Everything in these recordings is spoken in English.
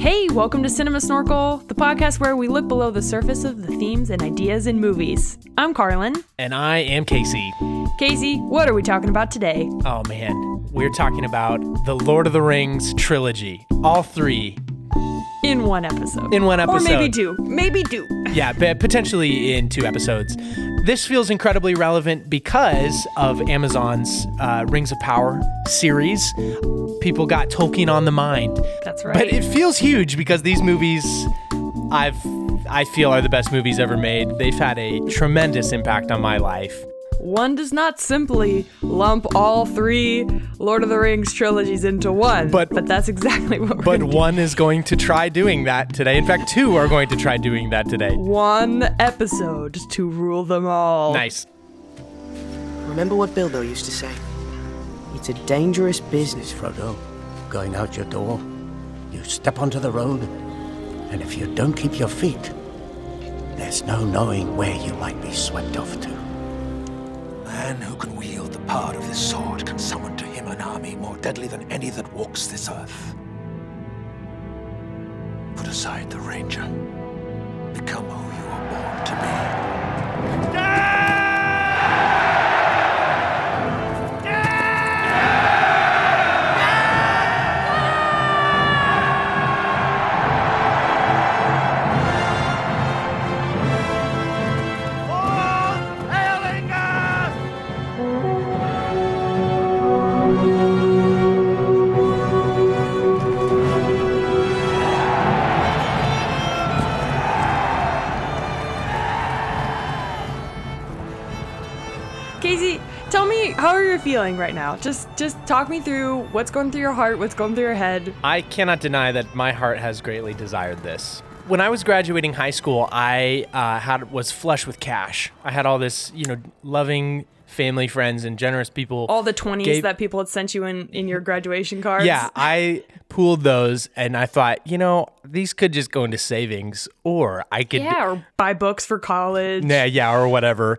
Hey, welcome to Cinema Snorkel, the podcast where we look below the surface of the themes and ideas in movies. I'm Carlin. And I am Casey. Casey, what are we talking about today? Oh man, we're talking about the Lord of the Rings trilogy. All three In one episode. in one episode. Or maybe two. Maybe two. Yeah, but potentially in two episodes. This feels incredibly relevant because of Amazon's uh, Rings of Power series. People got Tolkien on the mind. That's right. But it feels huge because these movies I've I feel are the best movies ever made. They've had a tremendous impact on my life. One does not simply lump all three Lord of the Rings trilogies into one. But- but that's exactly what we're But gonna do. one is going to try doing that today. In fact, two are going to try doing that today. one episode to rule them all. Nice. Remember what Bilbo used to say? It's a dangerous business. Frodo, going out your door, you step onto the road, and if you don't keep your feet, there's no knowing where you might be swept off to. Man who can wield the power of this sword can summon to him an army more deadly than any that walks this earth. Put aside the ranger. Become who you were born to be. Right now? Just just talk me through what's going through your heart, what's going through your head. I cannot deny that my heart has greatly desired this. When I was graduating high school, I uh, had was flush with cash. I had all this, you know, loving family, friends, and generous people. All the 20s Gave- that people had sent you in in your graduation cards. Yeah, I pooled those, and I thought, you know, these could just go into savings, or I could, Yeah, or buy books for college. yeah, yeah, or whatever.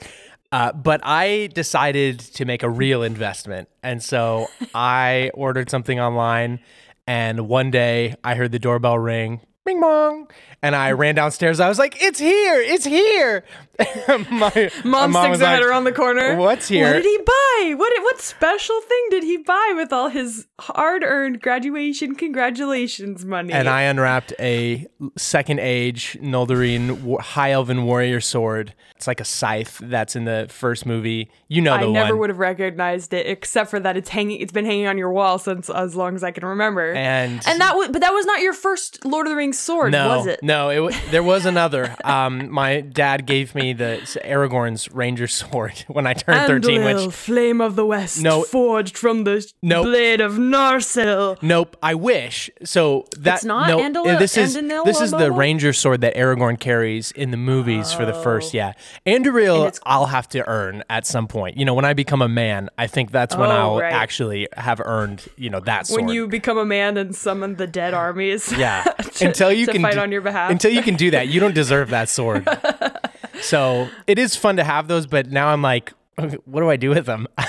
Uh, but I decided to make a real investment, and so I ordered something online. And one day, I heard the doorbell ring, bing bong, and I ran downstairs. I was like, "It's here! It's here!" my Mom, my sticks her head like, around the corner. What's here? What did he buy? What what special thing did he buy with all his hard-earned graduation congratulations money? and I unwrapped a second age Noldorin wa- high elven warrior sword. It's like a scythe that's in the first movie. You know the one. I never would have recognized it, except for that it's hanging. It's been hanging on your wall since as long as I can remember. And- and that was, but that was not your first Lord of the Rings sword, no, was it? no, it w- there was another. um, my dad gave me the Aragorn's ranger sword when I turned thirteen. Which flame of the west, No. forged from the Nope. blade of Narsil. nope, I wish. So that It's not no, Andala- this is Andinil- this is the ranger sword that Aragorn carries in the movies for the first. Yeah, Anduril, Oh. it's- I'll have to earn at some point. You know, when I become a man, I think that's when Oh, I'll right. actually have earned. You know that sword. When you become a man and summon the dead armies. Yeah. to- until you can fight do- on your behalf. Until you can do that, you don't deserve that sword. so it is fun to have those, but now I'm like, what do I do with them?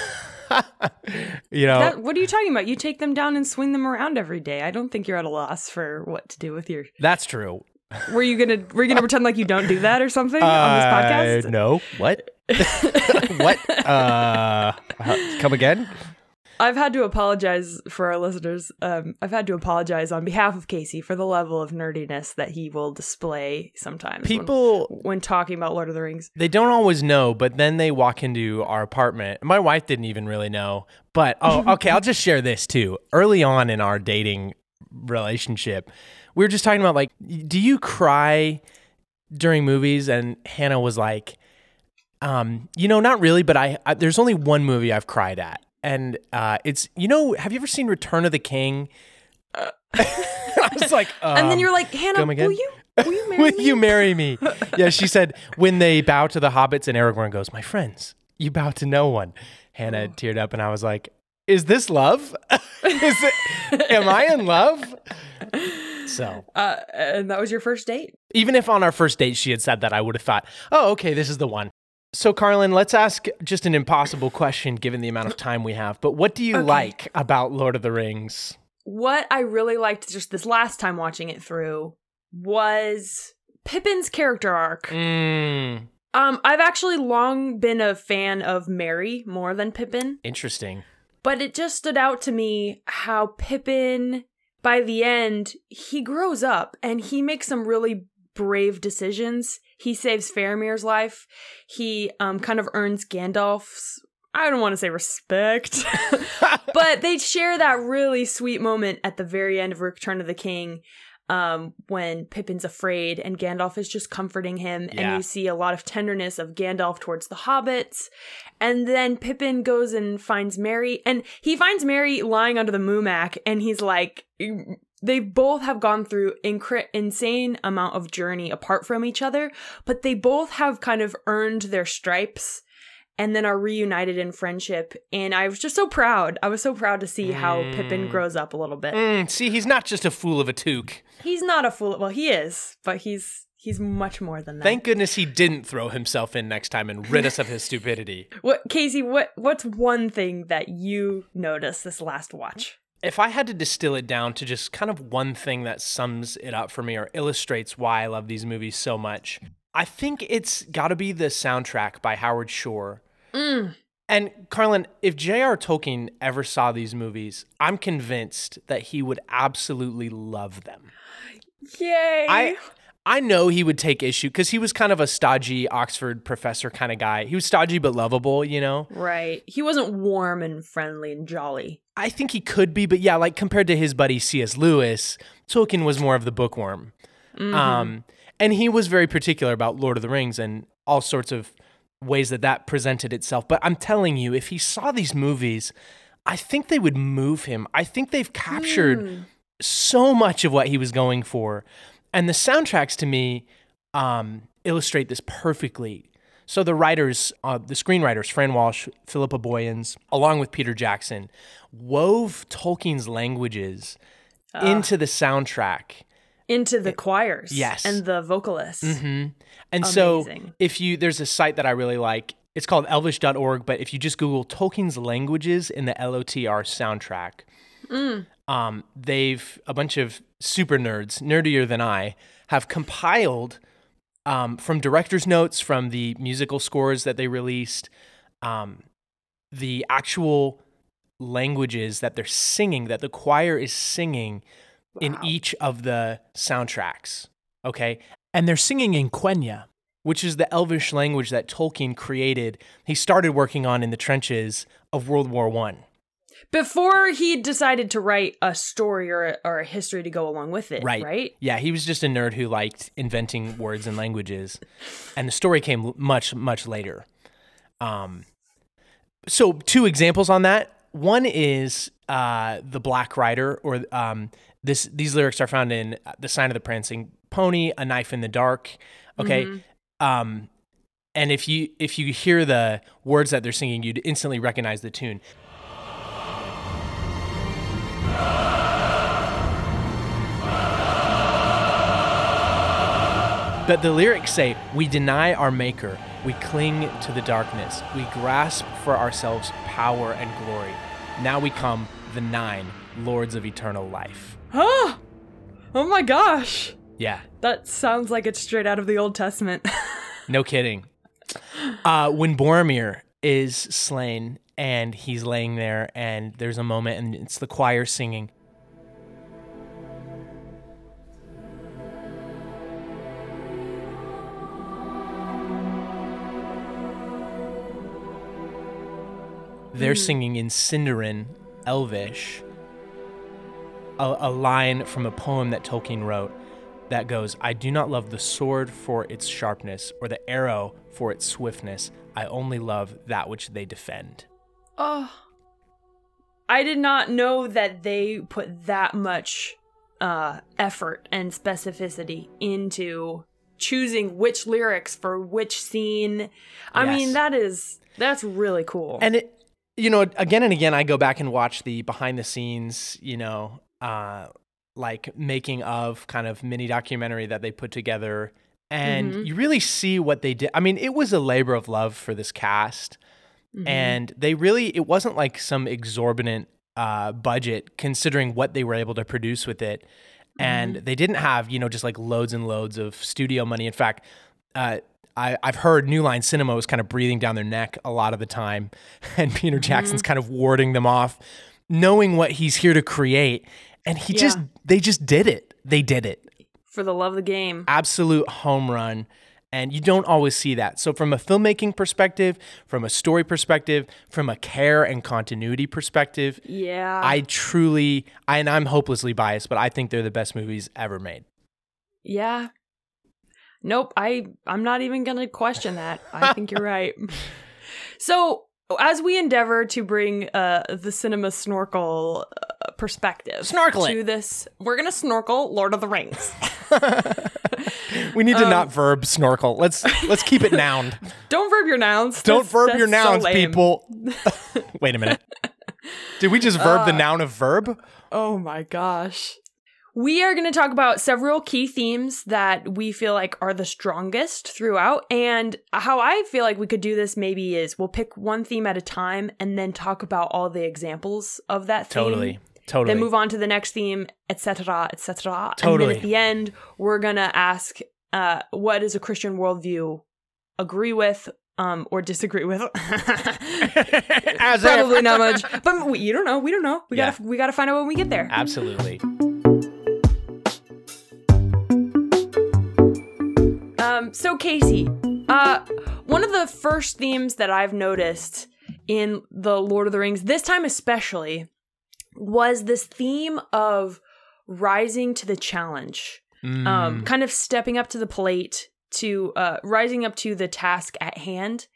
you know, That, what are you talking about? You take them down and swing them around every day. I don't think you're at a loss for what to do with your. that's true. Were you gonna Were you gonna pretend like you don't do that or something on this Uh, podcast? no. What? what? Uh, uh, come again? I've had to apologize for our listeners. Um, I've had to apologize on behalf of Casey for the level of nerdiness that he will display sometimes. when- People when, talking about Lord of the Rings. they don't always know, but then they walk into our apartment. My wife didn't even really know. But oh, okay, I'll just share this too. Early on in our dating relationship, we were just talking about like, do you cry during movies? And Hannah was like, um, you know, not really, but I, I there's only one movie I've cried at. And uh, it's you know, have you ever seen Return of the King? I was like, and then um, you're like, Hannah, will you will you marry Will me? you marry me? yeah, she said when they bow to the hobbits and Aragorn goes, "My friends, you bow to no one." Hannah Oh. teared up and I was like, "Is this love? Is it am I in love?" So, uh, and that was your first date. even if on our first date she had said that, I would have thought, "Oh, okay, this is the one." So, Carlin, let's ask just an impossible question given the amount of time we have. But what do you like about Lord of the Rings? what I really liked just this last time watching it through was Pippin's character arc. Mm, Um, I've actually long been a fan of Merry more than Pippin, interesting. but it just stood out to me how Pippin, by the end, he grows up and he makes some really brave decisions. He saves Faramir's life. He um kind of earns Gandalf's I don't want to say respect, but they share that really sweet moment at the very end of Return of the King um, when Pippin's afraid and Gandalf is just comforting him. Yeah. And you see a lot of tenderness of Gandalf towards the hobbits. And then Pippin goes and finds Merry, and he finds Merry lying under the Mumak, and he's like, they both have gone through incre- insane amount of journey apart from each other, but they both have kind of earned their stripes and then are reunited in friendship. And I was just so proud. I was so proud to see how Pippin grows up a little bit. Mm, see, he's not just a fool of a Took. He's not a fool. Well, he is, but he's he's much more than that. Thank goodness he didn't throw himself in next time and rid us of his stupidity. what Casey? What what's one thing that you noticed this last watch? If I had to distill it down to just kind of one thing that sums it up for me or illustrates why I love these movies so much, I think it's got to be the soundtrack by Howard Shore. Mm. And Carlin, if J.R. Tolkien ever saw these movies, I'm convinced that he would absolutely love them. Yay! I I know he would take issue because he was kind of a stodgy Oxford professor kind of guy. He was stodgy but lovable, you know. right. He wasn't warm and friendly and jolly. I think he could be, but yeah, like compared to his buddy C.S. Lewis, Tolkien was more of the bookworm. Um, and he was very particular about Lord of the Rings and all sorts of ways that that presented itself. But I'm telling you, if he saw these movies, I think they would move him. I think they've captured so much of what he was going for. And the soundtracks to me um, illustrate this perfectly. So the writers, uh, the screenwriters, Fran Walsh, Philippa Boyens, along with Peter Jackson, wove Tolkien's languages into the soundtrack. Into the choirs, yes. and the vocalists. And so if you there's a site that I really like. It's called elvish.org, but if you just Google Tolkien's languages in the LOTR soundtrack, um, they've a bunch of super nerds, nerdier than I, have compiled um, from director's notes, from the musical scores that they released, um, the actual languages that they're singing, that the choir is singing in each of the soundtracks. Okay. And they're singing in Quenya. which is the Elvish language that Tolkien created. He started working on in the trenches of World War One. Before he decided to write a story or a, or a history to go along with it, Right. Right. Yeah, he was just a nerd who liked inventing words and languages, and the story came much much later. Um, so two examples on that. One is uh, the Black Rider, or um, this. These lyrics are found in "The Sign of the Prancing Pony," "A Knife in the Dark." Okay, um, and if you if you hear the words that they're singing, you'd instantly recognize the tune. But the lyrics say, We deny our Maker, we cling to the darkness, we grasp for ourselves power and glory. Now we come, the nine, lords of eternal life. Oh, oh my gosh. Yeah, That sounds like it's straight out of the Old Testament. no kidding. Uh, when Boromir is slain and he's laying there, and there's a moment, and it's the choir singing. They're hmm. singing in Sindarin, Elvish, a, a line from a poem that Tolkien wrote that goes, I do not love the sword for its sharpness or the arrow for its swiftness. I only love that which they defend. Oh. I did not know that they put that much uh, effort and specificity into choosing which lyrics for which scene. I Yes. mean, that is that's really cool. And it, you know, again and again, I go back and watch the behind the scenes, you know, uh, like making of kind of mini documentary that they put together. And you really see what they did. I mean, it was a labor of love for this cast. And they really, it wasn't like some exorbitant uh, budget considering what they were able to produce with it. And they didn't have, you know, just like loads and loads of studio money. In fact, uh, I, I've heard New Line Cinema was kind of breathing down their neck a lot of the time, and Peter Jackson's kind of warding them off, knowing what he's here to create. And he just, they just did it. They did it. For the love of the game. Absolute home run. And you don't always see that. So, from a filmmaking perspective, from a story perspective, from a care and continuity perspective, Yeah. I truly, I, and I'm hopelessly biased, but I think they're the best movies ever made. Yeah. Nope, I I'm not even going to question that. I think you're right. So, as we endeavor to bring uh the cinema snorkel uh, perspective Snorkel it. to this, we're going to snorkel Lord of the Rings. We Um, need to not verb snorkel. Let's let's keep it noun. Don't verb your nouns. Don't That's- verb your that's so nouns, lame. people. Wait a minute. Did we just verb Uh, the noun of verb? Oh my gosh. We are going to talk about several key themes that we feel like are the strongest throughout. And how I feel like we could do this maybe is we'll pick one theme at a time and then talk about all the examples of that theme. Totally. Totally. Then move on to the next theme, etc., etc. And Totally. then at the end, we're going to ask uh, what does a Christian worldview agree with um, or disagree with? Probably if. not much, but we, you don't know. We don't know. We Yeah. gotta we gotta find out when we get there. Absolutely. Um, so Casey, uh, one of the first themes that I've noticed in the Lord of the Rings, this time especially, was this theme of rising to the challenge, Mm. um, kind of stepping up to the plate, to uh, rising up to the task at hand.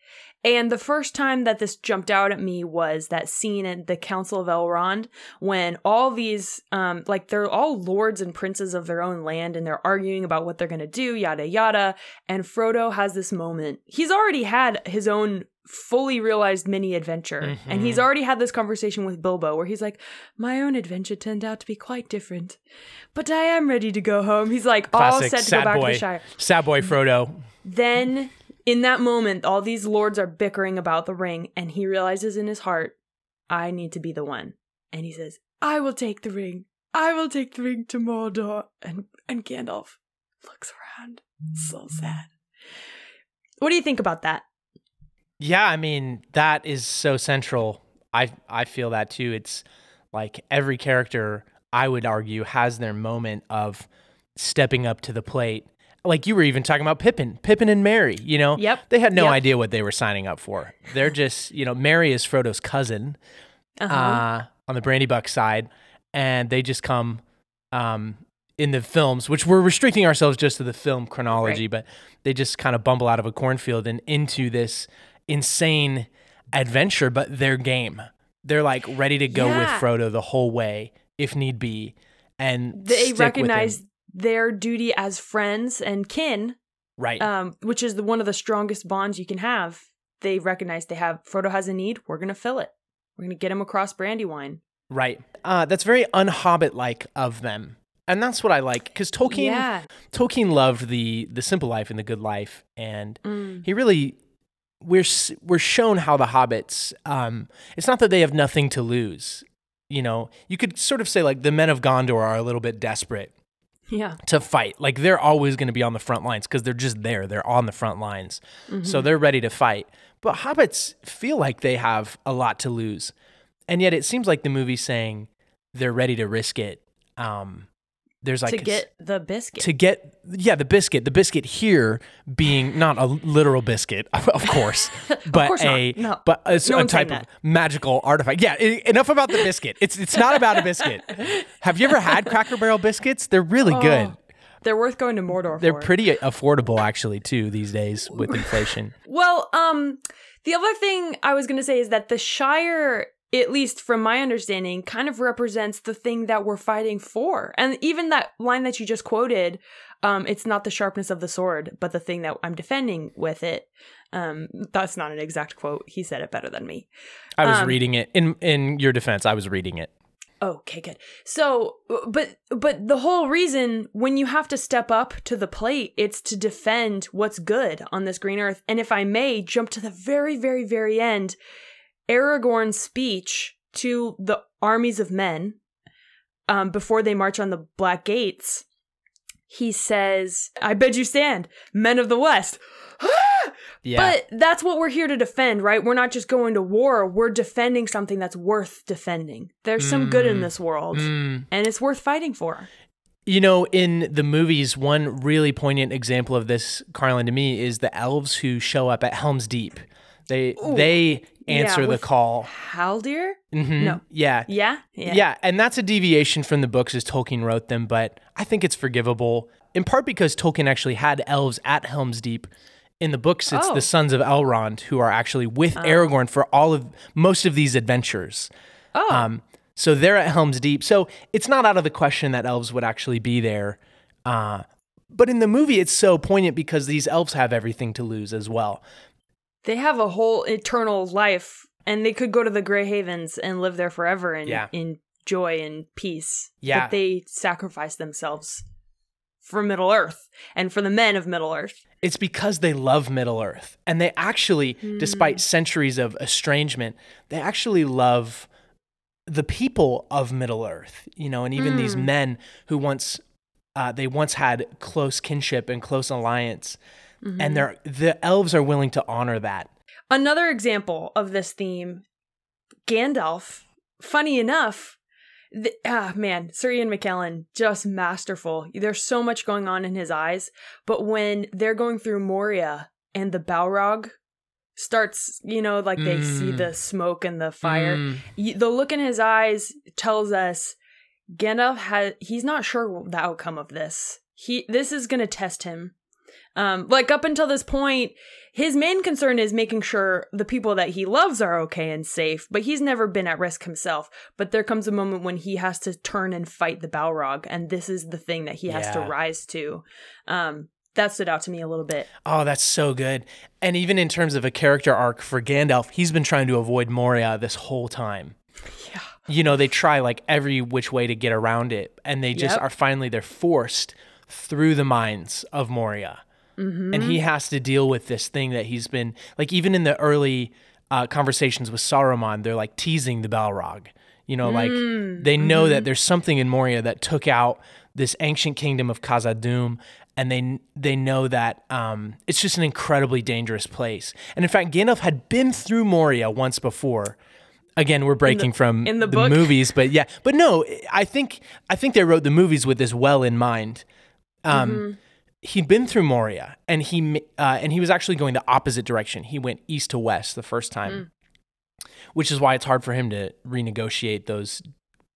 And the first time that this jumped out at me was that scene in the Council of Elrond when all these, um, like they're all lords and princes of their own land and they're arguing about what they're going to do, yada, yada. And Frodo has this moment. He's already had his own fully realized mini adventure. And he's already had this conversation with Bilbo where he's like, My own adventure turned out to be quite different. But I am ready to go home. He's like all set to go back boy. to the Shire. Sad boy Frodo. Then, in that moment, all these lords are bickering about the ring, and he realizes in his heart, I need to be the one. And he says, I will take the ring. I will take the ring to Mordor. And, and Gandalf looks around, so mm. sad. What do you think about that? Yeah, I mean, that is so central. I I feel that too. It's like every character, I would argue, has their moment of stepping up to the plate. Like you were even talking about Pippin, Pippin and Merry, you know? Yep, They had no yep. idea what they were signing up for. They're just, you know, Merry is Frodo's cousin Uh-huh. uh, on the Brandybuck side, and they just come um, in the films, which we're restricting ourselves just to the film chronology, Right. but they just kind of bumble out of a cornfield and into this insane adventure, but their game. They're like ready to go with Frodo the whole way if need be, and they stick with him. recognize their duty as friends and kin, right. um, which is the, one of the strongest bonds you can have. They recognize they have Frodo has a need. We're gonna fill it. We're gonna get him across Brandywine. Right. Uh, that's very unhobbit like of them. And that's what I like because Tolkien Yeah. Tolkien loved the the simple life and the good life, and Mm. he really we're we're shown how the hobbits. Um, it's not that they have nothing to lose. You know, you could sort of say like the men of Gondor are a little bit desperate Yeah. to fight. Like they're always going to be on the front lines because they're just there. They're on the front lines, so they're ready to fight. But hobbits feel like they have a lot to lose, and yet it seems like the movie's saying they're ready to risk it. Um, there's like to a get the biscuit. to get yeah the biscuit the biscuit here being not a literal biscuit of course but course not. a No. but a, No a type of magical artifact yeah enough about the biscuit it's it's not about a biscuit have you ever had cracker barrel biscuits they're really good Oh, They're worth going to Mordor they're for. pretty affordable actually too these days with inflation Well, um, the other thing I was going to say is that the Shire, at least from my understanding, kind of represents the thing that we're fighting for. And even that line that you just quoted, um, it's not the sharpness of the sword, but the thing that I'm defending with it. Um, that's not an exact quote. He said it better than me. i was Um, reading it in in your defense i was reading it Okay, good. So, but but the whole reason when you have to step up to the plate, it's to defend what's good on this green earth. And if I may jump to the very very very end, Aragorn's speech to the armies of men um, before they march on the Black Gates, he says, I bid you stand, men of the West. Yeah. But that's what we're here to defend, right? We're not just going to war. We're defending something that's worth defending. There's some good in this world, Mm. and it's worth fighting for. You know, in the movies, one really poignant example of this, Carlin, to me, is the elves who show up at Helm's Deep. They they answer the call. Haldir? Mhm. No. Yeah. Yeah? yeah. and that's a deviation from the books as Tolkien wrote them, but I think it's forgivable. In part because Tolkien actually had elves at Helm's Deep. In the books, it's Oh. the sons of Elrond who are actually with Aragorn for all of most of these adventures. Oh. Um, so they're at Helm's Deep. So it's not out of the question that elves would actually be there. Uh, but in the movie, it's so poignant because these elves have everything to lose as well. They have a whole eternal life, and they could go to the Grey Havens and live there forever in, Yeah. in joy and peace. Yeah. But they sacrifice themselves for Middle Earth and for the men of Middle Earth. It's because they love Middle Earth. And they actually, despite centuries of estrangement, they actually love the people of Middle Earth, you know, and even these men who once uh, they once had close kinship and close alliance. And they're the elves are willing to honor that. Another example of this theme, Gandalf. Funny enough, th- ah man, Sir Ian McKellen, just masterful. There's so much going on in his eyes, but when they're going through Moria and the Balrog starts, you know, like they see Mm. the smoke and the fire, Mm. the look in his eyes tells us Gandalf has he's not sure the outcome of this. He this is going to test him. Um like up until this point, his main concern is making sure the people that he loves are okay and safe, but he's never been at risk himself. But there comes a moment when he has to turn and fight the Balrog, and this is the thing that he has to rise to. Um that stood out to me a little bit. Oh, that's so good. And even in terms of a character arc for Gandalf, he's been trying to avoid Moria this whole time. Yeah. You know, they try like every which way to get around it, and they just Yep. are finally they're forced through the mines of Moria. Mm-hmm. And he has to deal with this thing that he's been like even in the early uh, conversations with Saruman, they're like teasing the Balrog. You know, like Mm, they know mm-hmm. that there's something in Moria that took out this ancient kingdom of Khazad-dûm, and they they know that um, it's just an incredibly dangerous place. And in fact, Gandalf had been through Moria once before. Again, we're breaking from in the book? movies, but yeah, but no, I think I think they wrote the movies with this well in mind. Um, Mm-hmm. He'd been through Moria, and he uh, and he was actually going the opposite direction. He went east to west the first time, Mm. which is why it's hard for him to renegotiate those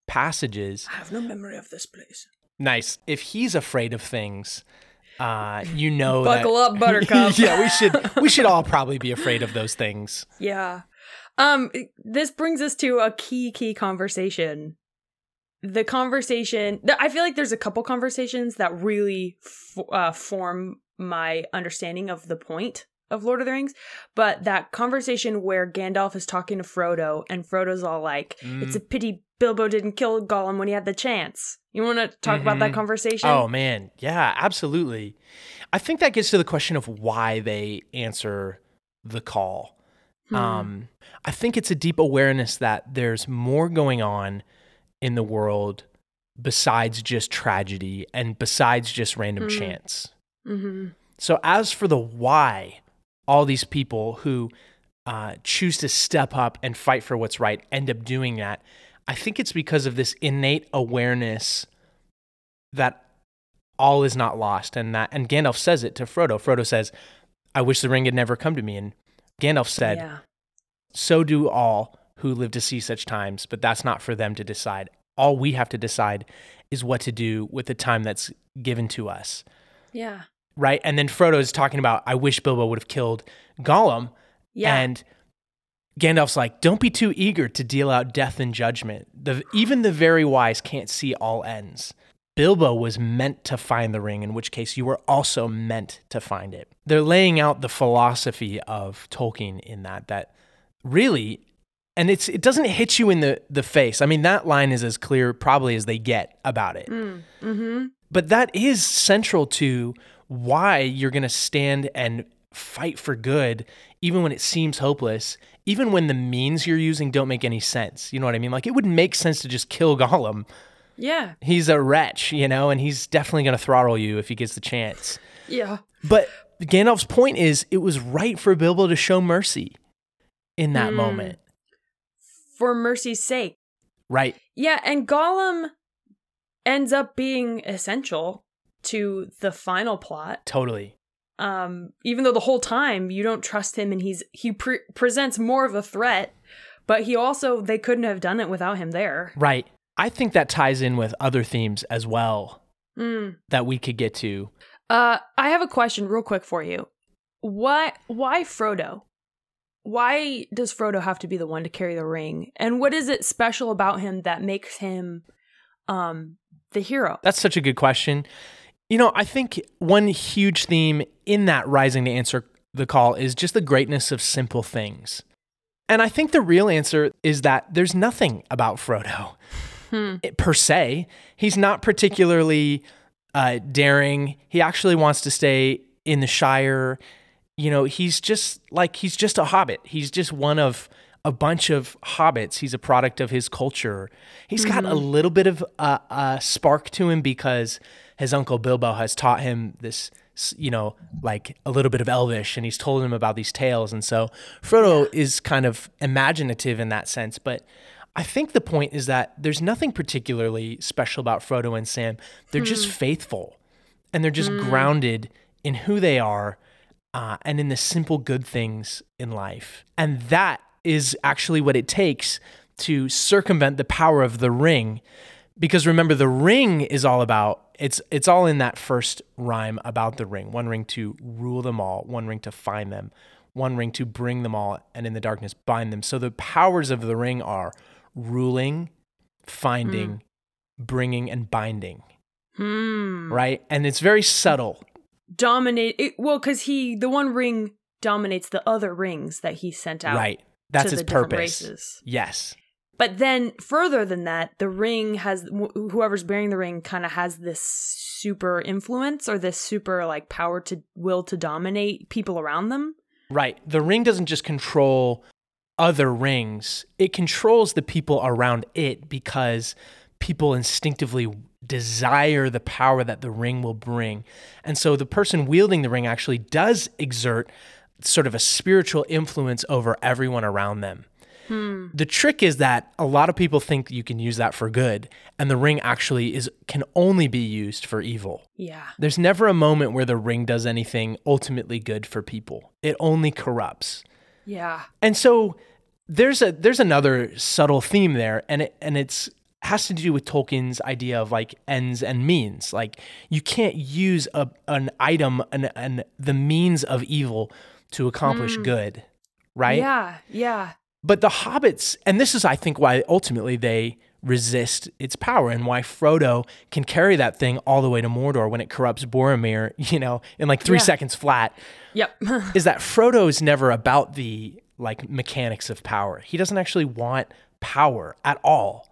passages. I have no memory of this place. Nice. If he's afraid of things, uh, you know, Buckle that- up, Buttercup. yeah, we should we should all probably be afraid of those things. Yeah. Um this brings us to a key key conversation. The conversation th- I feel like there's a couple conversations that really f- uh, form my understanding of the point of Lord of the Rings, but that conversation where Gandalf is talking to Frodo and Frodo's all like, "It's a pity Bilbo didn't kill Gollum when he had the chance." You want to talk about that Mhm. conversation? Oh man, yeah, absolutely. I think that gets to the question of why they answer the call. Hmm. Um, I think it's a deep awareness that there's more going on in the world besides just tragedy and besides just random Hmm. chance. Mhm. So, as for the why, all these people who uh, choose to step up and fight for what's right end up doing that, I think it's because of this innate awareness that all is not lost, and that and Gandalf says it to Frodo. Frodo says, "I wish the ring had never come to me," and Gandalf said, yeah. "So do all who live to see such times, but that's not for them to decide. All we have to decide is what to do with the time that's given to us." Yeah. right? And then Frodo is talking about, I wish Bilbo would have killed Gollum. Yeah. And Gandalf's like, don't be too eager to deal out death and judgment. The, even the very wise can't see all ends. Bilbo was meant to find the ring, in which case you were also meant to find it. They're laying out the philosophy of Tolkien in that, that really, and it's it doesn't hit you in the, the face. I mean, that line is as clear probably as they get about it Mm. Mhm. but that is central to why you're going to stand and fight for good even when it seems hopeless even when the means you're using don't make any sense. You know what I mean? Like it wouldn't make sense to just kill Gollum. Yeah. He's a wretch, you know, and he's definitely going to throttle you if he gets the chance. Yeah. But Gandalf's point is it was right for Bilbo to show mercy in that Mm. moment. For mercy's sake. Right. Yeah, and Gollum ends up being essential to the final plot. Totally. Um, even though the whole time you don't trust him, and he's he pre- presents more of a threat, but he also they couldn't have done it without him there. Right. I think that ties in with other themes as well Mm. that we could get to. Uh, I have a question, real quick, for you. Why why Frodo? Why does Frodo have to be the one to carry the ring? And what is it special about him that makes him um the hero? That's such a good question. You know, I think one huge theme in that rising to answer the call is just the greatness of simple things. And I think the real answer is that there's nothing about Frodo it- per se. He's not particularly uh, daring. He actually wants to stay in the Shire. You know, he's just like, he's just a hobbit. He's just one of a bunch of hobbits. He's a product of his culture. He's got a mm-hmm. little bit of a, spark to him because his uncle Bilbo has taught him this, you know, like a little bit of Elvish, and he's told him about these tales. And so Frodo is kind of imaginative in that sense. But I think the point is that there's nothing particularly special about Frodo and Sam. They're just hmm. faithful and they're just hmm. grounded in who they are uh, and in the simple good things in life. And that is actually what it takes to circumvent the power of the ring. Because remember, the ring is all about it's it's all in that first rhyme about the ring. One ring to rule them all, one ring to find them, one ring to bring them all, and in the darkness bind them. So the powers of the ring are ruling, finding, bringing, and binding. Hmm. Right, and it's very subtle. Dominate it, well, because he the one ring dominates the other rings that he sent out. Right, that's its the purpose. races. Yes. But then further than that, the ring has wh- whoever's bearing the ring kind of has this super influence or this super like power to will to dominate people around them. Right. The ring doesn't just control other rings, it controls the people around it because people instinctively desire the power that the ring will bring. And so the person wielding the ring actually does exert sort of a spiritual influence over everyone around them. Hmm. The trick is that a lot of people think you can use that for good, and the ring actually is can only be used for evil. Yeah. There's never a moment where the ring does anything ultimately good for people. It only corrupts. Yeah. And so there's a there's another subtle theme there and it and it's has to do with Tolkien's idea of like ends and means. Like you can't use a an item and and the means of evil to accomplish mm. good, right? Yeah. Yeah. But the hobbits, and this is, I think, why ultimately they resist its power and why Frodo can carry that thing all the way to Mordor when it corrupts Boromir, you know, in like three Yeah. seconds flat, Yep. is that Frodo is never about the like mechanics of power. He doesn't actually want power at all.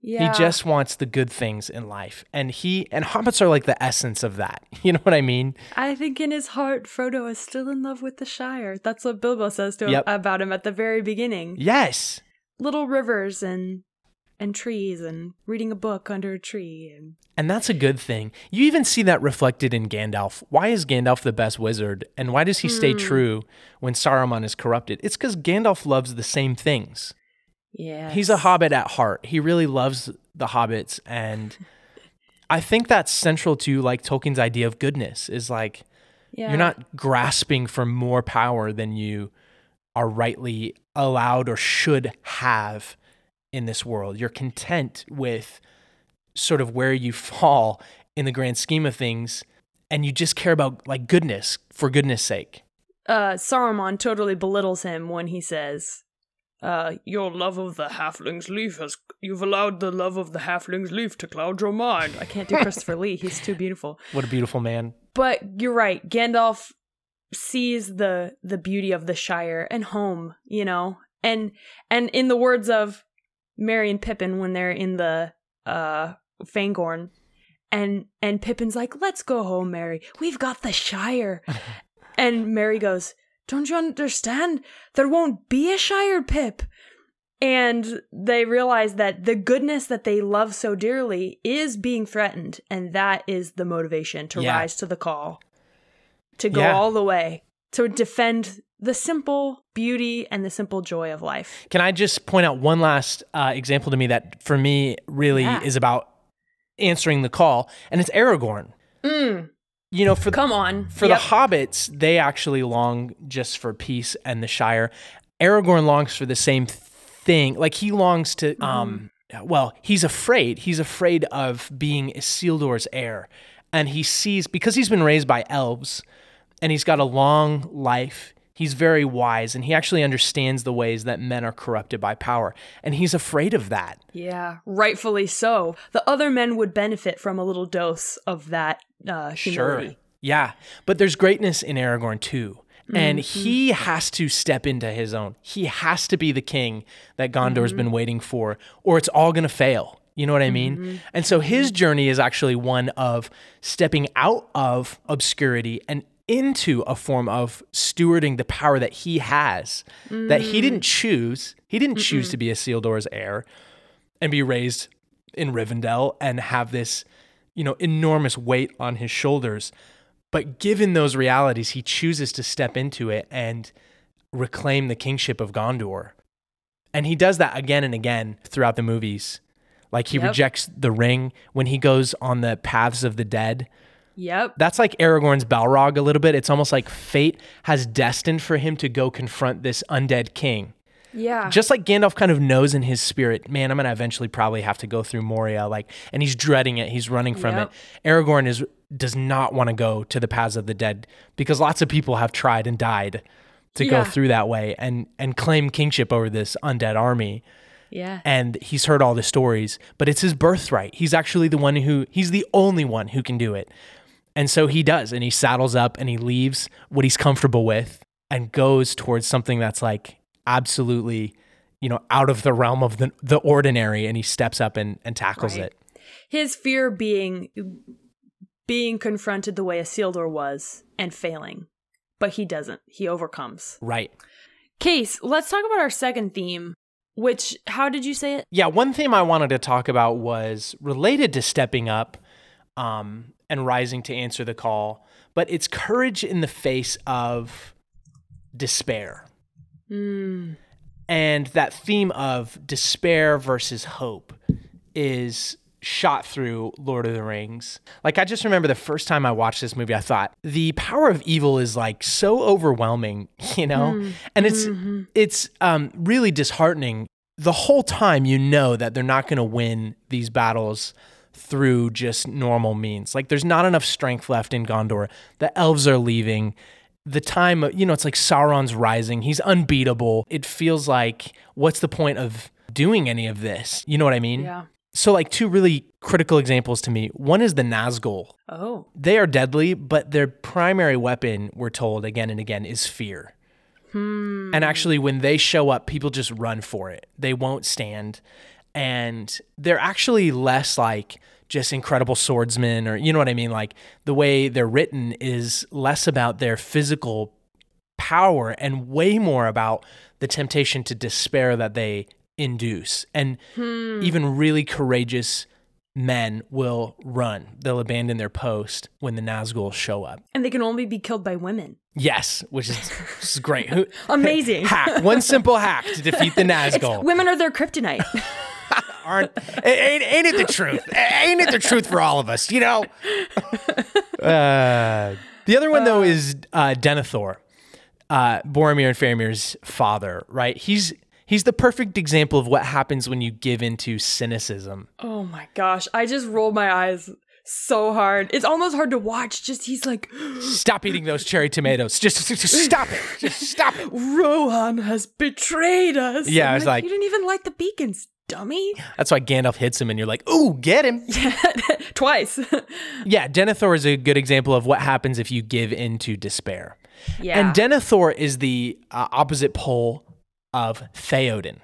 Yeah. He just wants the good things in life. And he and hobbits are like the essence of that. You know what I mean? I think in his heart, Frodo is still in love with the Shire. That's what Bilbo says to him about him at the very beginning. Yes. Little rivers and and trees and reading a book under a tree and And that's a good thing. You even see that reflected in Gandalf. Why is Gandalf the best wizard? And why does he stay hmm. true when Saruman is corrupted? It's because Gandalf loves the same things. Yeah. He's a hobbit at heart. He really loves the hobbits. And I think that's central to like Tolkien's idea of goodness is like Yeah. you're not grasping for more power than you are rightly allowed or should have in this world. You're content with sort of where you fall in the grand scheme of things and you just care about like goodness for goodness sake. uh Saruman totally belittles him when he says uh your love of the halfling's leaf has you've allowed the love of the halfling's leaf to cloud your mind. I can't do Christopher Lee. He's too beautiful. What a beautiful man. But you're right. Gandalf sees the the beauty of the Shire and home, you know. And and in the words of Merry and Pippin when they're in the uh Fangorn and and Pippin's like, "Let's go home, Merry. We've got the Shire." and Merry goes, Don't you understand? There won't be a Shire Pip. And they realize that the goodness that they love so dearly is being threatened. And that is the motivation to Yeah. rise to the call, to go Yeah. all the way, to defend the simple beauty and the simple joy of life. Can I just point out one last uh, example to me that for me really Yeah. is about answering the call, and it's Aragorn. Mm, You know, for come on. for Yep. the hobbits, they actually long just for peace and the Shire. Aragorn longs for the same thing. Like he longs to Mm-hmm. um well, he's afraid. He's afraid of being Isildur's heir. And he sees because he's been raised by elves and he's got a long life. He's very wise and he actually understands the ways that men are corrupted by power. And he's afraid of that. Yeah, rightfully so. The other men would benefit from a little dose of that uh, humility. Sure. Yeah. But there's greatness in Aragorn too. And Mm-hmm. he has to step into his own. He has to be the king that Gondor's Mm-hmm. been waiting for, or it's all going to fail. You know what I mean? Mm-hmm. And so his journey is actually one of stepping out of obscurity and into a form of stewarding the power that he has that he Mm. didn't choose. He didn't choose to be a Isildur's heir and be raised in Rivendell and have this, you know, enormous weight on his shoulders. But given those realities, he chooses to step into it and reclaim the kingship of Gondor. And he does that again and again throughout the movies. Like he Yep. rejects the ring when he goes on the paths of the dead. Yep. That's like Aragorn's Balrog a little bit. It's almost like fate has destined for him to go confront this undead king. Yeah. Just like Gandalf kind of knows in his spirit, man, I'm gonna eventually probably have to go through Moria, like, and he's dreading it. He's running from Yep. it. Aragorn is does not want to go to the paths of the dead because lots of people have tried and died to go through that way and and claim kingship over this undead army. yeah. And he's heard all the stories, but it's his birthright. He's actually the one who he's the only one who can do it. And so he does, and he saddles up and he leaves what he's comfortable with and goes towards something that's like absolutely, you know, out of the realm of the, the ordinary. And he steps up and, and tackles Right. it. His fear being being confronted the way Isildur was and failing. But he doesn't. He overcomes. Right. Case, let's talk about our second theme, which how did you say it? Yeah. One theme I wanted to talk about was related to stepping up um, and rising to answer the call, but it's courage in the face of despair. Mm, And that theme of despair versus hope is shot through Lord of the Rings. Like I just remember the first time I watched this movie, I thought the power of evil is like so overwhelming, you know? And it's it's um really disheartening. The whole time you know that they're not going to win these battles through just normal means. Like there's not enough strength left in Gondor. The elves are leaving the time, you know, it's like Sauron's rising. He's unbeatable. It feels like, what's the point of doing any of this? You know what I mean? yeah. So, like, two really critical examples to me. One is the Nazgul. Oh. They are deadly, but their primary weapon, we're told again and again, is fear. Hmm. And actually, when they show up, people just run for it. They won't stand. And they're actually less like just incredible swordsmen, or you know what I mean? Like the way they're written is less about their physical power and way more about the temptation to despair that they induce. And hmm. even really courageous men will run. They'll abandon their post when the Nazgul show up. And they can only be killed by women. Yes, which is, which is great. Amazing. hack. One simple hack to defeat the Nazgul. Women are their kryptonite. Aren't ain't, ain't it the truth? Ain't it the truth for all of us? You know. Uh, the other one though is uh, Denethor, uh, Boromir and Faramir's father. Right? He's he's the perfect example of what happens when you give into cynicism. oh my gosh. I just rolled my eyes so hard. It's almost hard to watch. Just he's like, Stop eating those cherry tomatoes. Just, just, just stop it. Just stop it. Rohan has betrayed us. Yeah, I'm I was like- you didn't even light the beacons, dummy. That's why Gandalf hits him, and you're like, "Ooh, get him!" Yeah, Twice. Yeah, Denethor is a good example of what happens if you give into despair. yeah. And Denethor is the uh, opposite pole of Theoden.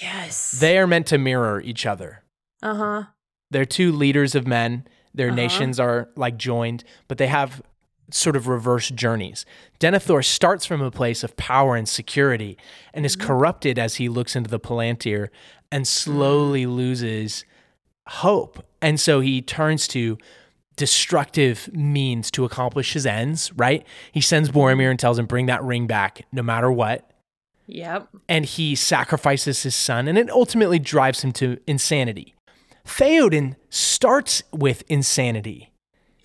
yes. They are meant to mirror each other. uh huh. They're two leaders of men. Their Uh-huh. nations are like joined, but they have sort of reverse journeys. Denethor starts from a place of power and security and is mm-hmm. corrupted as he looks into the Palantir and slowly mm. loses hope. And so he turns to destructive means to accomplish his ends, right? He sends mm-hmm. Boromir and tells him, bring that ring back no matter what. Yep. And he sacrifices his son, and it ultimately drives him to insanity. Theoden starts with insanity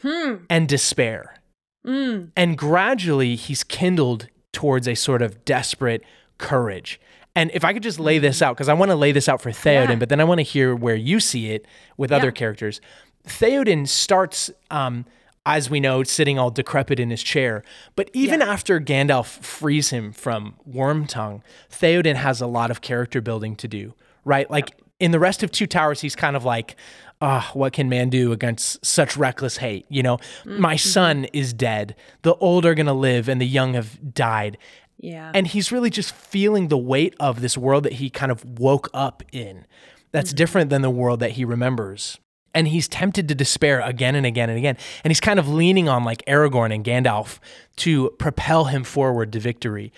hmm. and despair. And gradually, he's kindled towards a sort of desperate courage. And if I could just lay this out, because I want to lay this out for Theoden, Yeah. but then I want to hear where you see it with other characters. Theoden starts, um, as we know, sitting all decrepit in his chair. But even after Gandalf frees him from Wormtongue, Theoden has a lot of character building to do, right? Like in the rest of Two Towers, he's kind of like, ah, what can man do against such reckless hate? You know, my son is dead. The old are going to live and the young have died. Yeah. And he's really just feeling the weight of this world that he kind of woke up in. That's different than the world that he remembers. And he's tempted to despair again and again and again. And he's kind of leaning on like Aragorn and Gandalf to propel him forward to victory.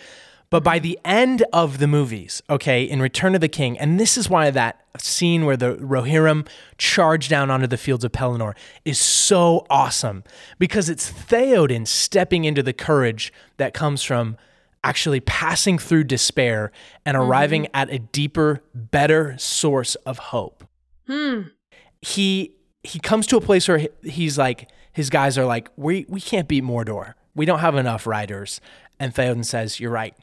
But by the end of the movies, okay, in Return of the King, and this is why that scene where the Rohirrim charge down onto the fields of Pelennor is so awesome because it's Theoden stepping into the courage that comes from actually passing through despair and mm-hmm. arriving at a deeper, better source of hope. Hmm. He he comes to a place where he's like his guys are like we we can't beat Mordor. We don't have enough riders. And Theoden says, "You're right.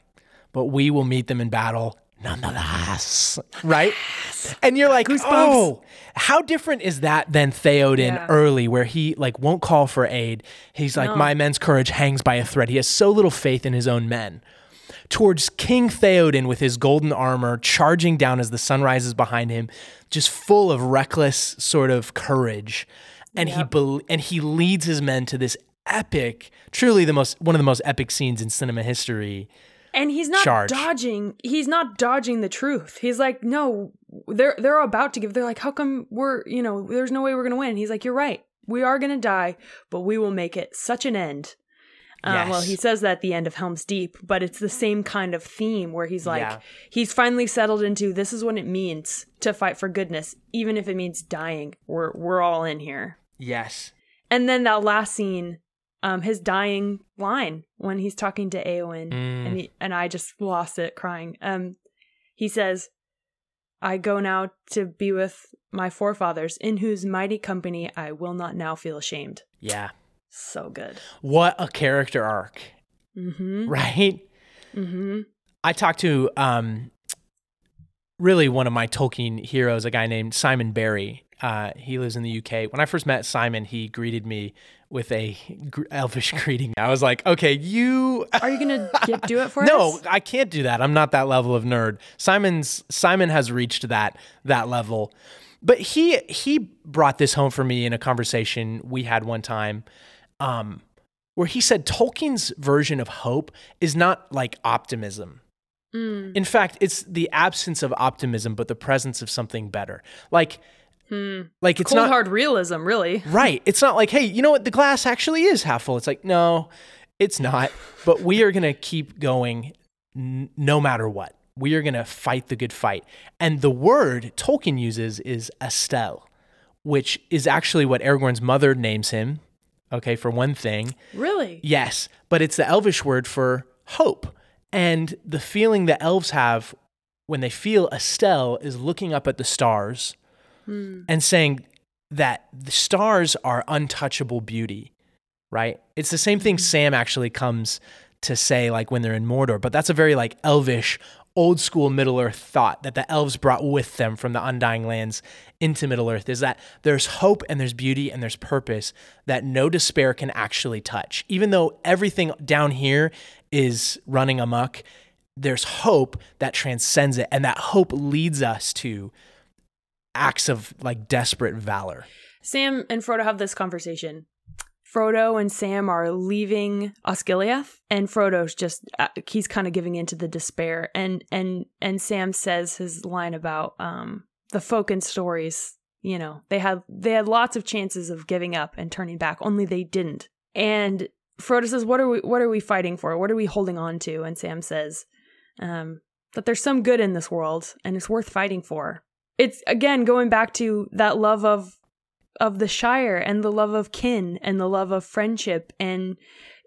But we will meet them in battle nonetheless." Right? Yes. And you're like, "Oh, how different is that than Theoden Yeah. early where he like won't call for aid. He's like my men's courage hangs by a thread. He has so little faith in his own men." towards King Theoden with his golden armor, charging down as the sun rises behind him, just full of reckless sort of courage. And he bel and he leads his men to this epic, truly the most one of the most epic scenes in cinema history. And he's not charge. dodging. He's not dodging the truth. He's like, no, they're they're about to give. They're like, how come we're you know, there's no way we're gonna win. He's like, you're right. We are gonna die, but we will make it such an end. Uh, Well, he says that at the end of Helm's Deep, but it's the same kind of theme where he's like, Yeah. he's finally settled into this is what it means to fight for goodness, even if it means dying. We're we're all in here. Yes. And then that last scene, um, his dying line when he's talking to Eowyn, Mm. and he, and I just lost it crying. Um, he says, "I go now to be with my forefathers, in whose mighty company I will not now feel ashamed." Yeah. So good. What a character arc, Mm-hmm. right? Mm-hmm. I talked to um, really one of my Tolkien heroes, a guy named Simon Barry. Uh, he lives in the UK. When I first met Simon, he greeted me with a gr- elvish greeting. I was like, "Okay, you." Are you gonna get, do it for no, us? No, I can't do that. I'm not that level of nerd. Simon's Simon has reached that that level. But he he brought this home for me in a conversation we had one time um where he said Tolkien's version of hope is not like optimism. Mm. In fact, it's the absence of optimism but the presence of something better. Like like it's Hmm. Cold not hard realism, really. Right. It's not like, hey, you know what? The glass actually is half full. It's like, no, it's not. But we are going to keep going n- no matter what. We are going to fight the good fight. And the word Tolkien uses is Estel, which is actually what Aragorn's mother names him. Okay, for one thing. Really? Yes, but it's the elvish word for hope. And the feeling that elves have when they feel Estel is looking up at the stars Mm. and saying that the stars are untouchable beauty, right? It's the same thing mm. Sam actually comes to say like when they're in Mordor, but that's a very like elvish old school Middle Earth thought that the elves brought with them from the undying lands into Middle Earth is that there's hope and there's beauty and there's purpose that no despair can actually touch. Even though everything down here is running amok, there's hope that transcends it and that hope leads us to acts of like desperate valor. Sam and Frodo have this conversation. Frodo and Sam are leaving Osgiliath, and Frodo's just uh, he's kind of giving into the despair. And and and Sam says his line about um the folk and stories. You know, they had they had lots of chances of giving up and turning back, only they didn't. And Frodo says, "What are we? What are we fighting for? What are we holding on to?" And Sam says, um, "That there's some good in this world, and it's worth fighting for." It's again going back to that love of of the Shire and the love of kin and the love of friendship and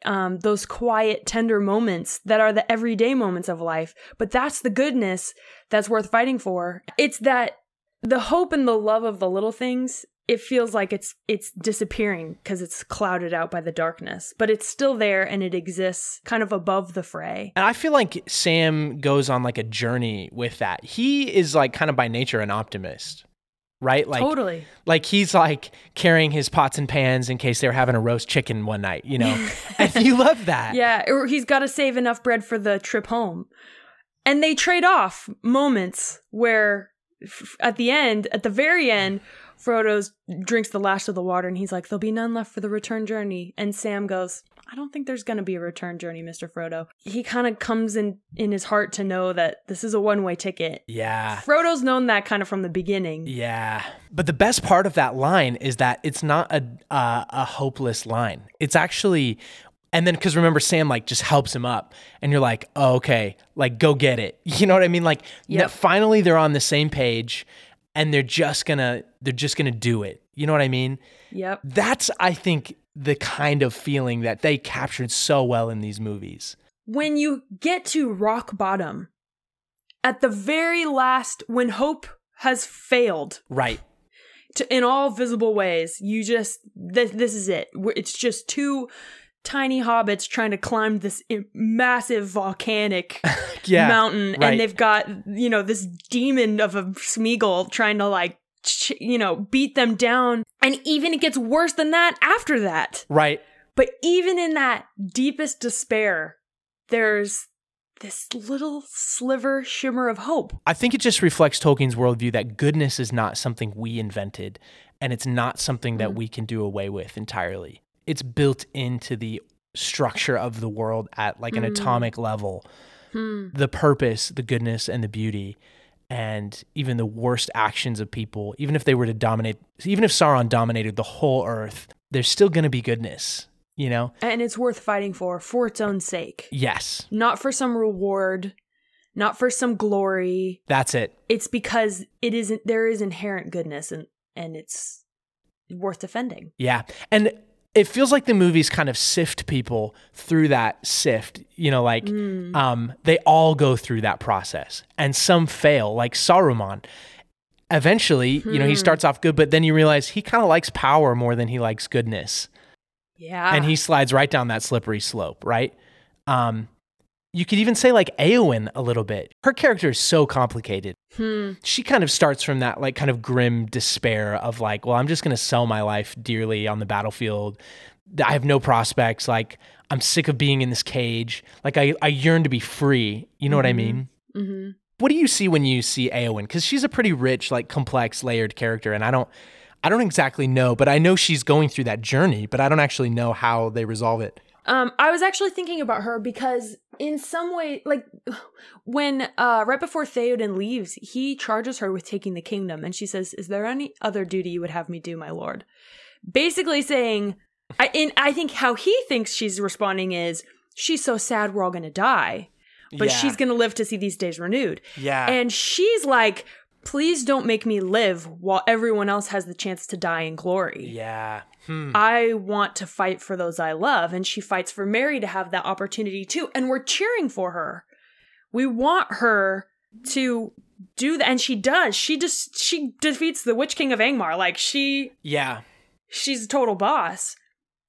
um, those quiet, tender moments that are the everyday moments of life. But that's the goodness that's worth fighting for. It's that the hope and the love of the little things. It feels like it's it's disappearing because it's clouded out by the darkness, but it's still there and it exists kind of above the fray. And I feel like Sam goes on like a journey with that. He is like kind of by nature an optimist, right? Like totally. like he's like carrying his pots and pans in case they were having a roast chicken one night, you know. and you love that. Yeah, or he's got to save enough bread for the trip home. And they trade off moments where f- at the end, at the very end, Frodo drinks the last of the water and he's like, There'll be none left for the return journey. And Sam goes, I don't think there's going to be a return journey, Mr. Frodo. He kind of comes in in his heart to know that this is a one way ticket. Yeah. Frodo's known that kind of from the beginning. Yeah. But the best part of that line is that it's not a uh, a hopeless line. It's actually and then cuz remember Sam like just helps him up and you're like, "Oh, okay. Like go get it." You know what I mean? Like Yep. finally they're on the same page and they're just to they're just to do it. You know what I mean? Yep. That's I think the kind of feeling that they captured so well in these movies. when you get to rock bottom, at the very last, when hope has failed Right. to, in all visible ways, you just, this, this is it. It's just two tiny hobbits trying to climb this massive volcanic Yeah. mountain, right. and they've got, you know, this demon of a Smeagol trying to, like, ch- you know, beat them down. And even it gets worse than that after that. Right. But even in that deepest despair, there's this little sliver shimmer of hope. I think it just reflects Tolkien's worldview that goodness is not something we invented and it's not something that mm-hmm. we can do away with entirely. It's built into the structure of the world at like an hmm. atomic level. Hmm. The purpose, the goodness, and the beauty, and even the worst actions of people, even if they were to dominate, even if Sauron dominated the whole earth, there's still going to be goodness, you know? And it's worth fighting for, for its own sake. Yes, Not for some reward, not for some glory. that's it. It's because it isn't there is inherent goodness and and it's worth defending. Yeah. And it feels like the movies kind of sift people through that sift. You know, like um, they all go through that process and some fail, like Saruman. Eventually, you know, he starts off good, but then you realize he kind of likes power more than he likes goodness. Yeah. And he slides right down that slippery slope, right? Um, you could even say like Eowyn a little bit. Her character is so complicated. She kind of starts from that like kind of grim despair of like, well, I'm just going to sell my life dearly on the battlefield. I have no prospects. Like I'm sick of being in this cage. Like I, I yearn to be free. You know what I mean? hmm What do you see when you see Eowyn? Because she's a pretty rich, like complex, layered character, and I don't, I don't exactly know, but I know she's going through that journey, but I don't actually know how they resolve it. Um, I was actually thinking about her because in some way, like when uh right before Theoden leaves, he charges her with taking the kingdom, and she says, "Is there any other duty you would have me do, my lord?" Basically saying, I and I think how he thinks she's responding is, "She's so sad we're all gonna die, but Yeah. she's gonna live to see these days renewed." Yeah. And she's like, "Please don't make me live while everyone else has the chance to die in glory." yeah. Hmm. I want to fight for those I love. And she fights for Merry to have that opportunity too. And we're cheering for her. We want her to do that. And she does. She just, she defeats the Witch King of Angmar. Like she, Yeah. she's a total boss.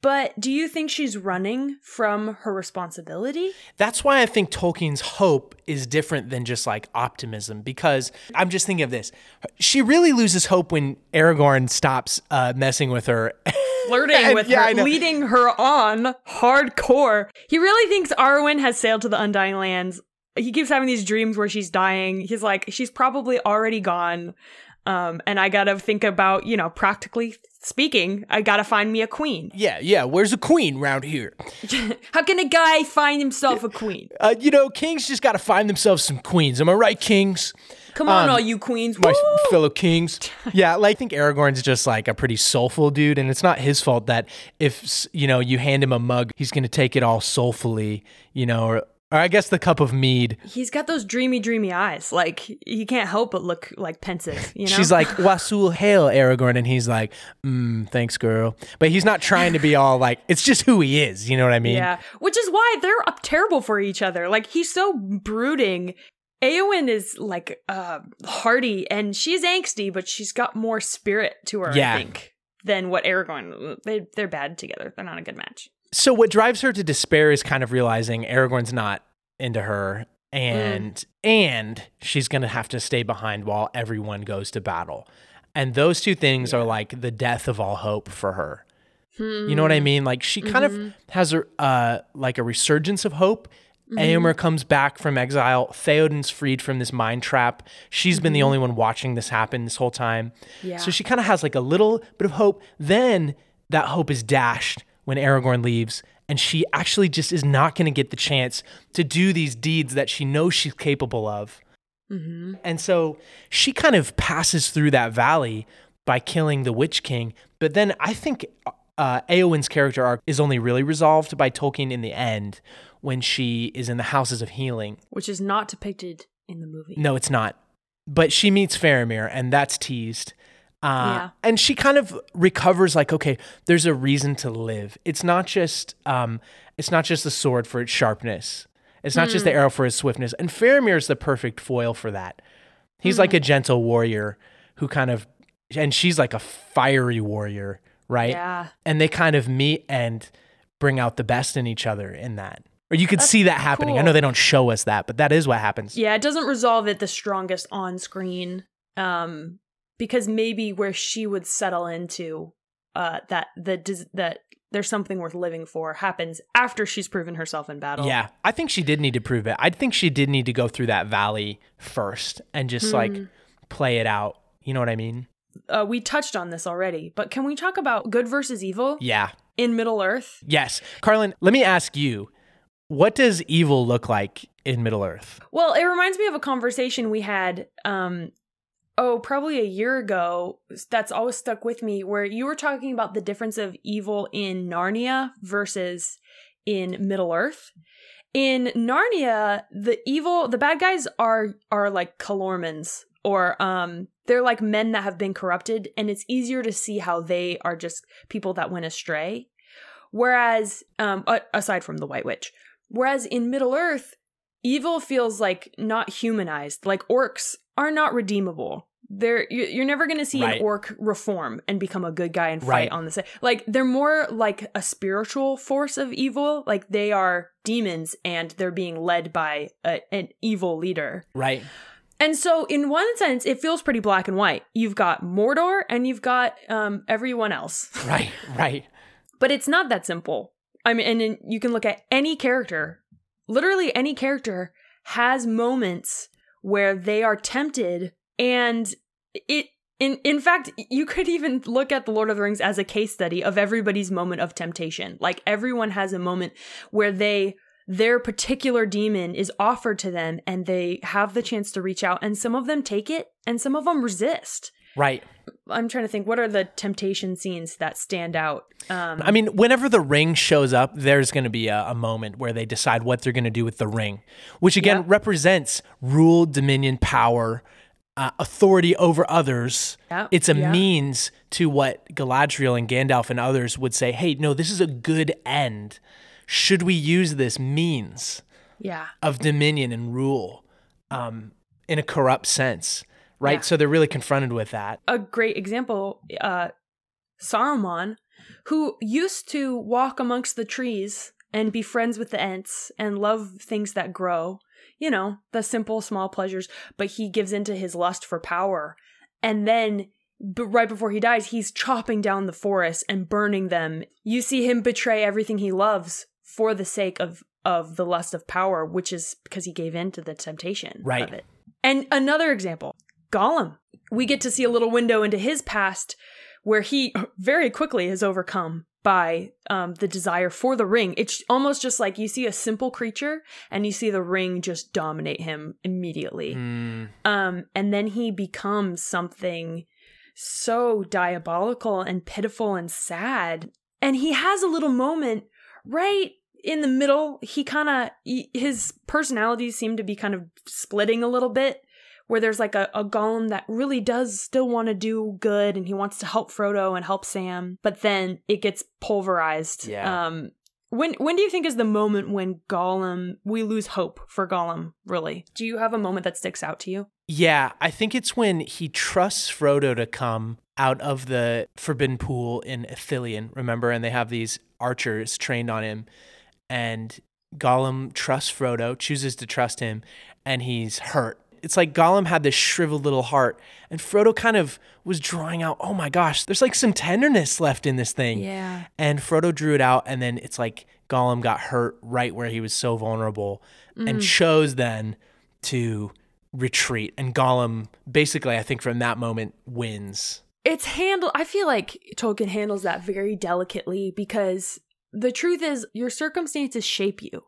But do you think she's running from her responsibility? That's why I think Tolkien's hope is different than just like optimism because I'm just thinking of this. She really loses hope when Aragorn stops uh, messing with her. Flirting And- with yeah, her, leading her on hardcore. He really thinks Arwen has sailed to the Undying Lands. He keeps having these dreams where she's dying. He's like, she's probably already gone. Um, and I gotta think about, you know, practically speaking, I gotta find me a queen. yeah, yeah. Where's a queen round here? How can a guy find himself a queen? Uh, you know, kings just got to find themselves some queens. Am I right, kings? Come on, Um, all you queens. my Woo! fellow kings. Yeah, like I think Aragorn's just like a pretty soulful dude, and it's not his fault that if you know you hand him a mug, he's gonna take it all soulfully, you know, or, or I guess the cup of mead. He's got those dreamy, dreamy eyes. Like he can't help but look like pensive. You know. She's like, "Wasul hail, Aragorn," and he's like, mm, "Thanks, girl," but he's not trying to be all like. It's just who he is. You know what I mean? Yeah, which is why they're up terrible for each other. Like he's so brooding. Eowyn is like uh hardy and she's angsty, but she's got more spirit to her, Yeah. I think, than what Aragorn. They they're bad together. They're not a good match. So what drives her to despair is kind of realizing Aragorn's not into her mm. and and she's going to have to stay behind while everyone goes to battle. And those two things are like the death of all hope for her. You know what I hmm. mean? Like she kind of mm-hmm. has a uh like a resurgence of hope. Mm-hmm. Éomer comes back from exile. Theoden's freed from this mind trap. She's been the mm-hmm. only one watching this happen this whole time. Yeah. So she kind of has like a little bit of hope. Then that hope is dashed when Aragorn leaves, and she actually just is not going to get the chance to do these deeds that she knows she's capable of. And so she kind of passes through that valley by killing the Witch King. But then I think uh, Eowyn's character arc is only really resolved by Tolkien in the end when she is in the Houses of Healing. which is not depicted in the movie. No, it's not. But she meets Faramir, and that's teased. Uh, Yeah. And she kind of recovers, like, okay, there's a reason to live. It's not just, um, it's not just the sword for its sharpness. It's not just the arrow for its swiftness. And Faramir is the perfect foil for that. He's like a gentle warrior who kind of, and she's like a fiery warrior, right? Yeah. And they kind of meet and bring out the best in each other in that. Or you could see that happening. I know they don't show us that, but that is what happens. Yeah, it doesn't resolve it the strongest on screen. Um because maybe where she would settle into uh that the that there's something worth living for happens after she's proven herself in battle. Yeah, I think she did need to prove it. I think she did need to go through that valley first and just like play it out. You know what I mean? Uh, we touched on this already, but can we talk about good versus evil Yeah. in Middle Earth? Yes. Carlin, let me ask you, what does evil look like in Middle Earth? Well, it reminds me of a conversation we had um oh, probably a year ago that's always stuck with me where you were talking about the difference of evil in Narnia versus in Middle Earth. In Narnia, the evil the bad guys are are like Calormenes or um they're like men that have been corrupted and it's easier to see how they are just people that went astray. Whereas um aside from the White Witch, whereas in Middle Earth evil feels like not humanized like orcs are not redeemable they're you- you're never going to see Right. an orc reform and become a good guy and fight Right. on the side like they're more like a spiritual force of evil like they are demons and they're being led by a, an evil leader Right. and so in one sense it feels pretty black and white you've got mordor and you've got um everyone else Right. Right. but it's not that simple. I mean, and then you can look at any character. Literally, any character has moments where they are tempted, and it. In in fact, you could even look at the Lord of the Rings as a case study of everybody's moment of temptation. Like everyone has a moment where they their particular demon is offered to them and they have the chance to reach out and some of them take it and some of them resist. Right. I'm trying to think what are the temptation scenes that stand out. Um I mean, whenever the ring shows up, there's going to be a, a moment where they decide what they're going to do with the ring, which again Yeah. represents rule, dominion, power, uh, authority over others. Yeah, It's a yeah. means to what Galadriel and Gandalf and others would say, hey, no, this is a good end. Should we use this means yeah. of dominion and rule um, in a corrupt sense? Right. Yeah. So they're really confronted with that. a great example, uh, Saruman, who used to walk amongst the trees and be friends with the Ents and love things that grow, you know, the simple, small pleasures, but he gives into his lust for power. And then, b- right before he dies, he's chopping down the forests and burning them. You see him betray everything he loves for the sake of, of the lust of power, which is because he gave in to the temptation Right. of it. And another example, Gollum. We get to see a little window into his past where he very quickly is overcome by um, the desire for the ring. It's almost just like you see a simple creature and you see the ring just dominate him immediately. Mm, Um, and then he becomes something so diabolical and pitiful and sad. And he has a little moment right in the middle. He kind of, his personalities seem to be kind of splitting a little bit. Where there's like a, a Gollum that really does still want to do good and he wants to help Frodo and help Sam, but then it gets pulverized. Yeah. Um, when when do you think is the moment when Gollum we lose hope for Gollum? Really, do you have a moment that sticks out to you? Yeah, I think it's when he trusts Frodo to come out of the forbidden pool in Ithilien, remember? And they have these archers trained on him. And Gollum trusts Frodo, chooses to trust him, and he's hurt. It's like Gollum had this shriveled little heart, and Frodo kind of was drawing out, oh my gosh, there's like some tenderness left in this thing. Yeah. And Frodo drew it out, and then it's like Gollum got hurt right where he was so vulnerable and mm. chose then to retreat. And Gollum, basically, I think from that moment, wins. It's handled I feel like Tolkien handles that very delicately because the truth is your circumstances shape you.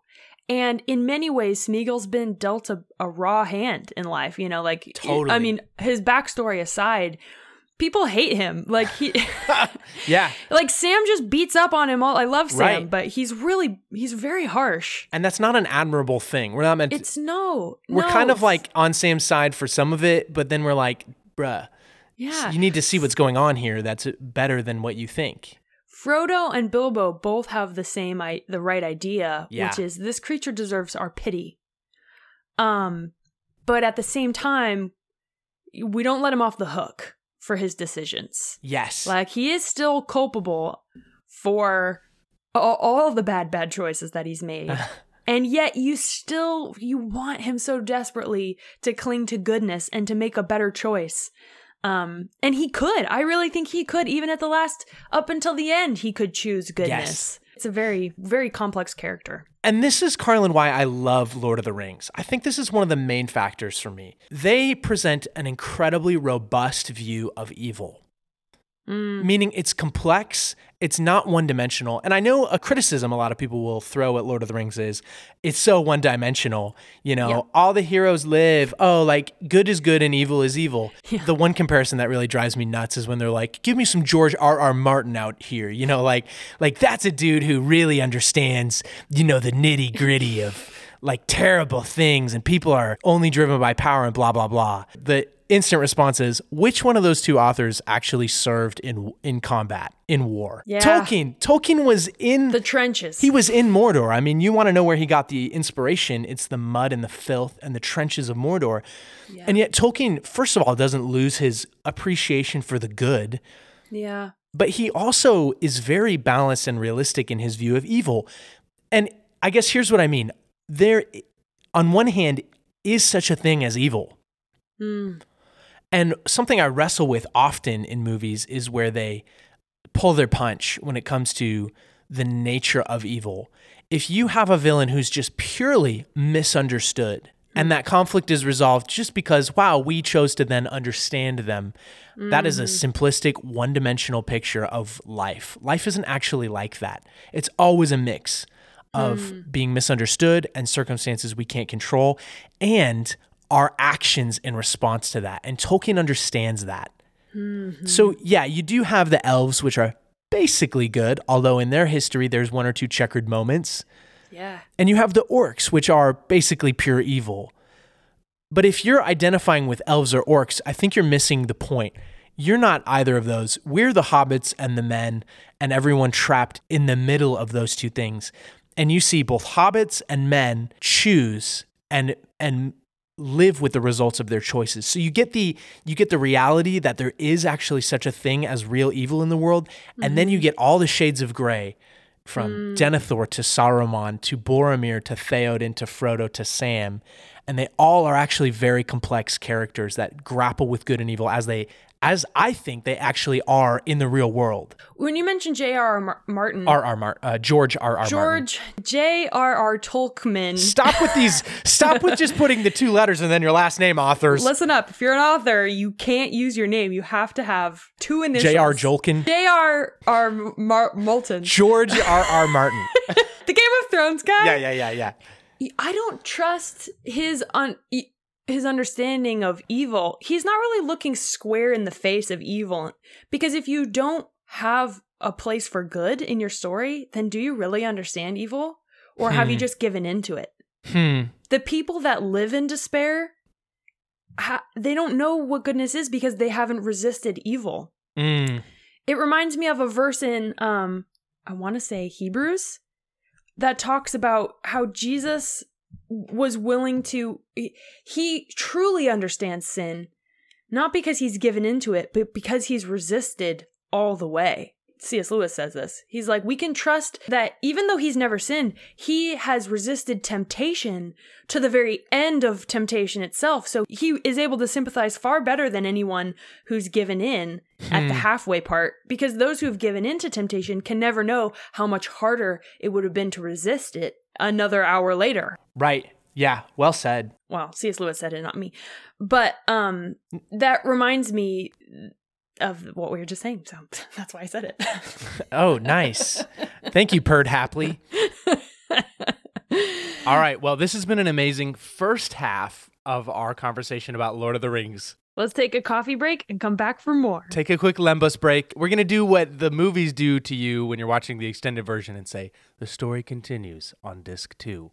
And in many ways, Smeagol's been dealt a, a raw hand in life, you know, like Totally. I mean, his backstory aside, people hate him. Like he Yeah. like Sam just beats up on him all I love Sam, Right. but he's really he's very harsh. And that's not an admirable thing. We're not meant to, It's no. we're no, kind of like on Sam's side for some of it, but then we're like, bruh, yeah. you need to see what's going on here. That's better than what you think. Frodo and Bilbo both have the same I- the right idea, Yeah. which is this creature deserves our pity. Um, but at the same time, we don't let him off the hook for his decisions. Yes. Like he is still culpable for all, all the bad bad choices that he's made. and yet you still you want him so desperately to cling to goodness and to make a better choice. Um and he could. I really think he could even at the last up until the end he could choose goodness. Yes. It's a very very complex character. And this is, Carlin, why I love Lord of the Rings. I think this is one of the main factors for me. They present an incredibly robust view of evil, Mm. meaning it's complex, it's not one dimensional. And I know a criticism a lot of people will throw at Lord of the Rings is it's so one dimensional. You know, all the heroes live, oh, like good is good and evil is evil. The one comparison that really drives me nuts is when they're like, give me some George R. R. Martin out here. You know, like, like that's a dude who really understands, you know, the nitty gritty of like terrible things and people are only driven by power and blah, blah, blah. The instant response is which one of those two authors actually served in in combat in war Yeah. tolkien tolkien was in The trenches. he was in Mordor. I mean, you want to know where he got the inspiration? It's the mud and the filth and the trenches of Mordor. And yet, Tolkien, first of all, doesn't lose his appreciation for the good, yeah. but he also is very balanced and realistic in his view of evil. And I guess here's what I mean there, on one hand, is such a thing as evil. Mm. And something I wrestle with often in movies is where they pull their punch when it comes to the nature of evil. If you have a villain who's just purely misunderstood and mm. that conflict is resolved just because, wow, we chose to then understand them, that is a mm. simplistic, one dimensional picture of life. Life isn't actually like that, it's always a mix of mm. being misunderstood and circumstances we can't control and our actions in response to that. And Tolkien understands that. Mm-hmm. So, yeah, you do have the elves, which are basically good, although in their history, there's one or two checkered moments. Yeah. And you have the orcs, which are basically pure evil. But if you're identifying with elves or orcs, I think you're missing the point. You're not either of those. We're the hobbits and the men, and everyone trapped in the middle of those two things. And you see both hobbits and men choose and and live with the results of their choices. So you get the you get the reality that there is actually such a thing as real evil in the world, and then you mm-hmm. get all the shades of gray from mm. Denethor to Saruman to Boromir to Theoden to Frodo to Sam. And they all are actually very complex characters that grapple with good and evil as they as I think they actually are in the real world. When you mentioned J.R.R. Mar- Martin, R. R. Martin, uh, George R. R. Martin. George J.R.R. Tolkien. Stop with these. Stop with just putting the two letters and then your last name, authors. Listen up. If you're an author, you can't use your name. You have to have two initials. J.R. Jolkin. J.R.R. Mar- Moulton. George R. R. Martin. the Game of Thrones guy. yeah, yeah, yeah, yeah. I don't trust his un- his understanding of evil. He's not really looking square in the face of evil because if you don't have a place for good in your story, then do you really understand evil or have you Hmm. just given into it? Hmm. The people that live in despair ha- they don't know what goodness is because they haven't resisted evil. Mm. It reminds me of a verse in um I want to say Hebrews that talks about how Jesus was willing to he- truly understands sin not because he's given into it but because he's resisted all the way. C.S. Lewis says this. He's like, we can trust that even though he's never sinned, he has resisted temptation to the very end of temptation itself. So he is able to sympathize far better than anyone who's given in at the halfway part, because those who have given in to temptation can never know how much harder it would have been to resist it another hour later. Right. Yeah. Well said. Well, C.S. Lewis said it, not me. But um that reminds me of what we were just saying. So that's why I said it. Oh, nice. Thank you, Perd Hapley. All right. Well, this has been an amazing first half of our conversation about Lord of the Rings. Let's take a coffee break and come back for more. Take a quick Lembas break. We're going to do what the movies do to you when you're watching the extended version and say, the story continues on disc two.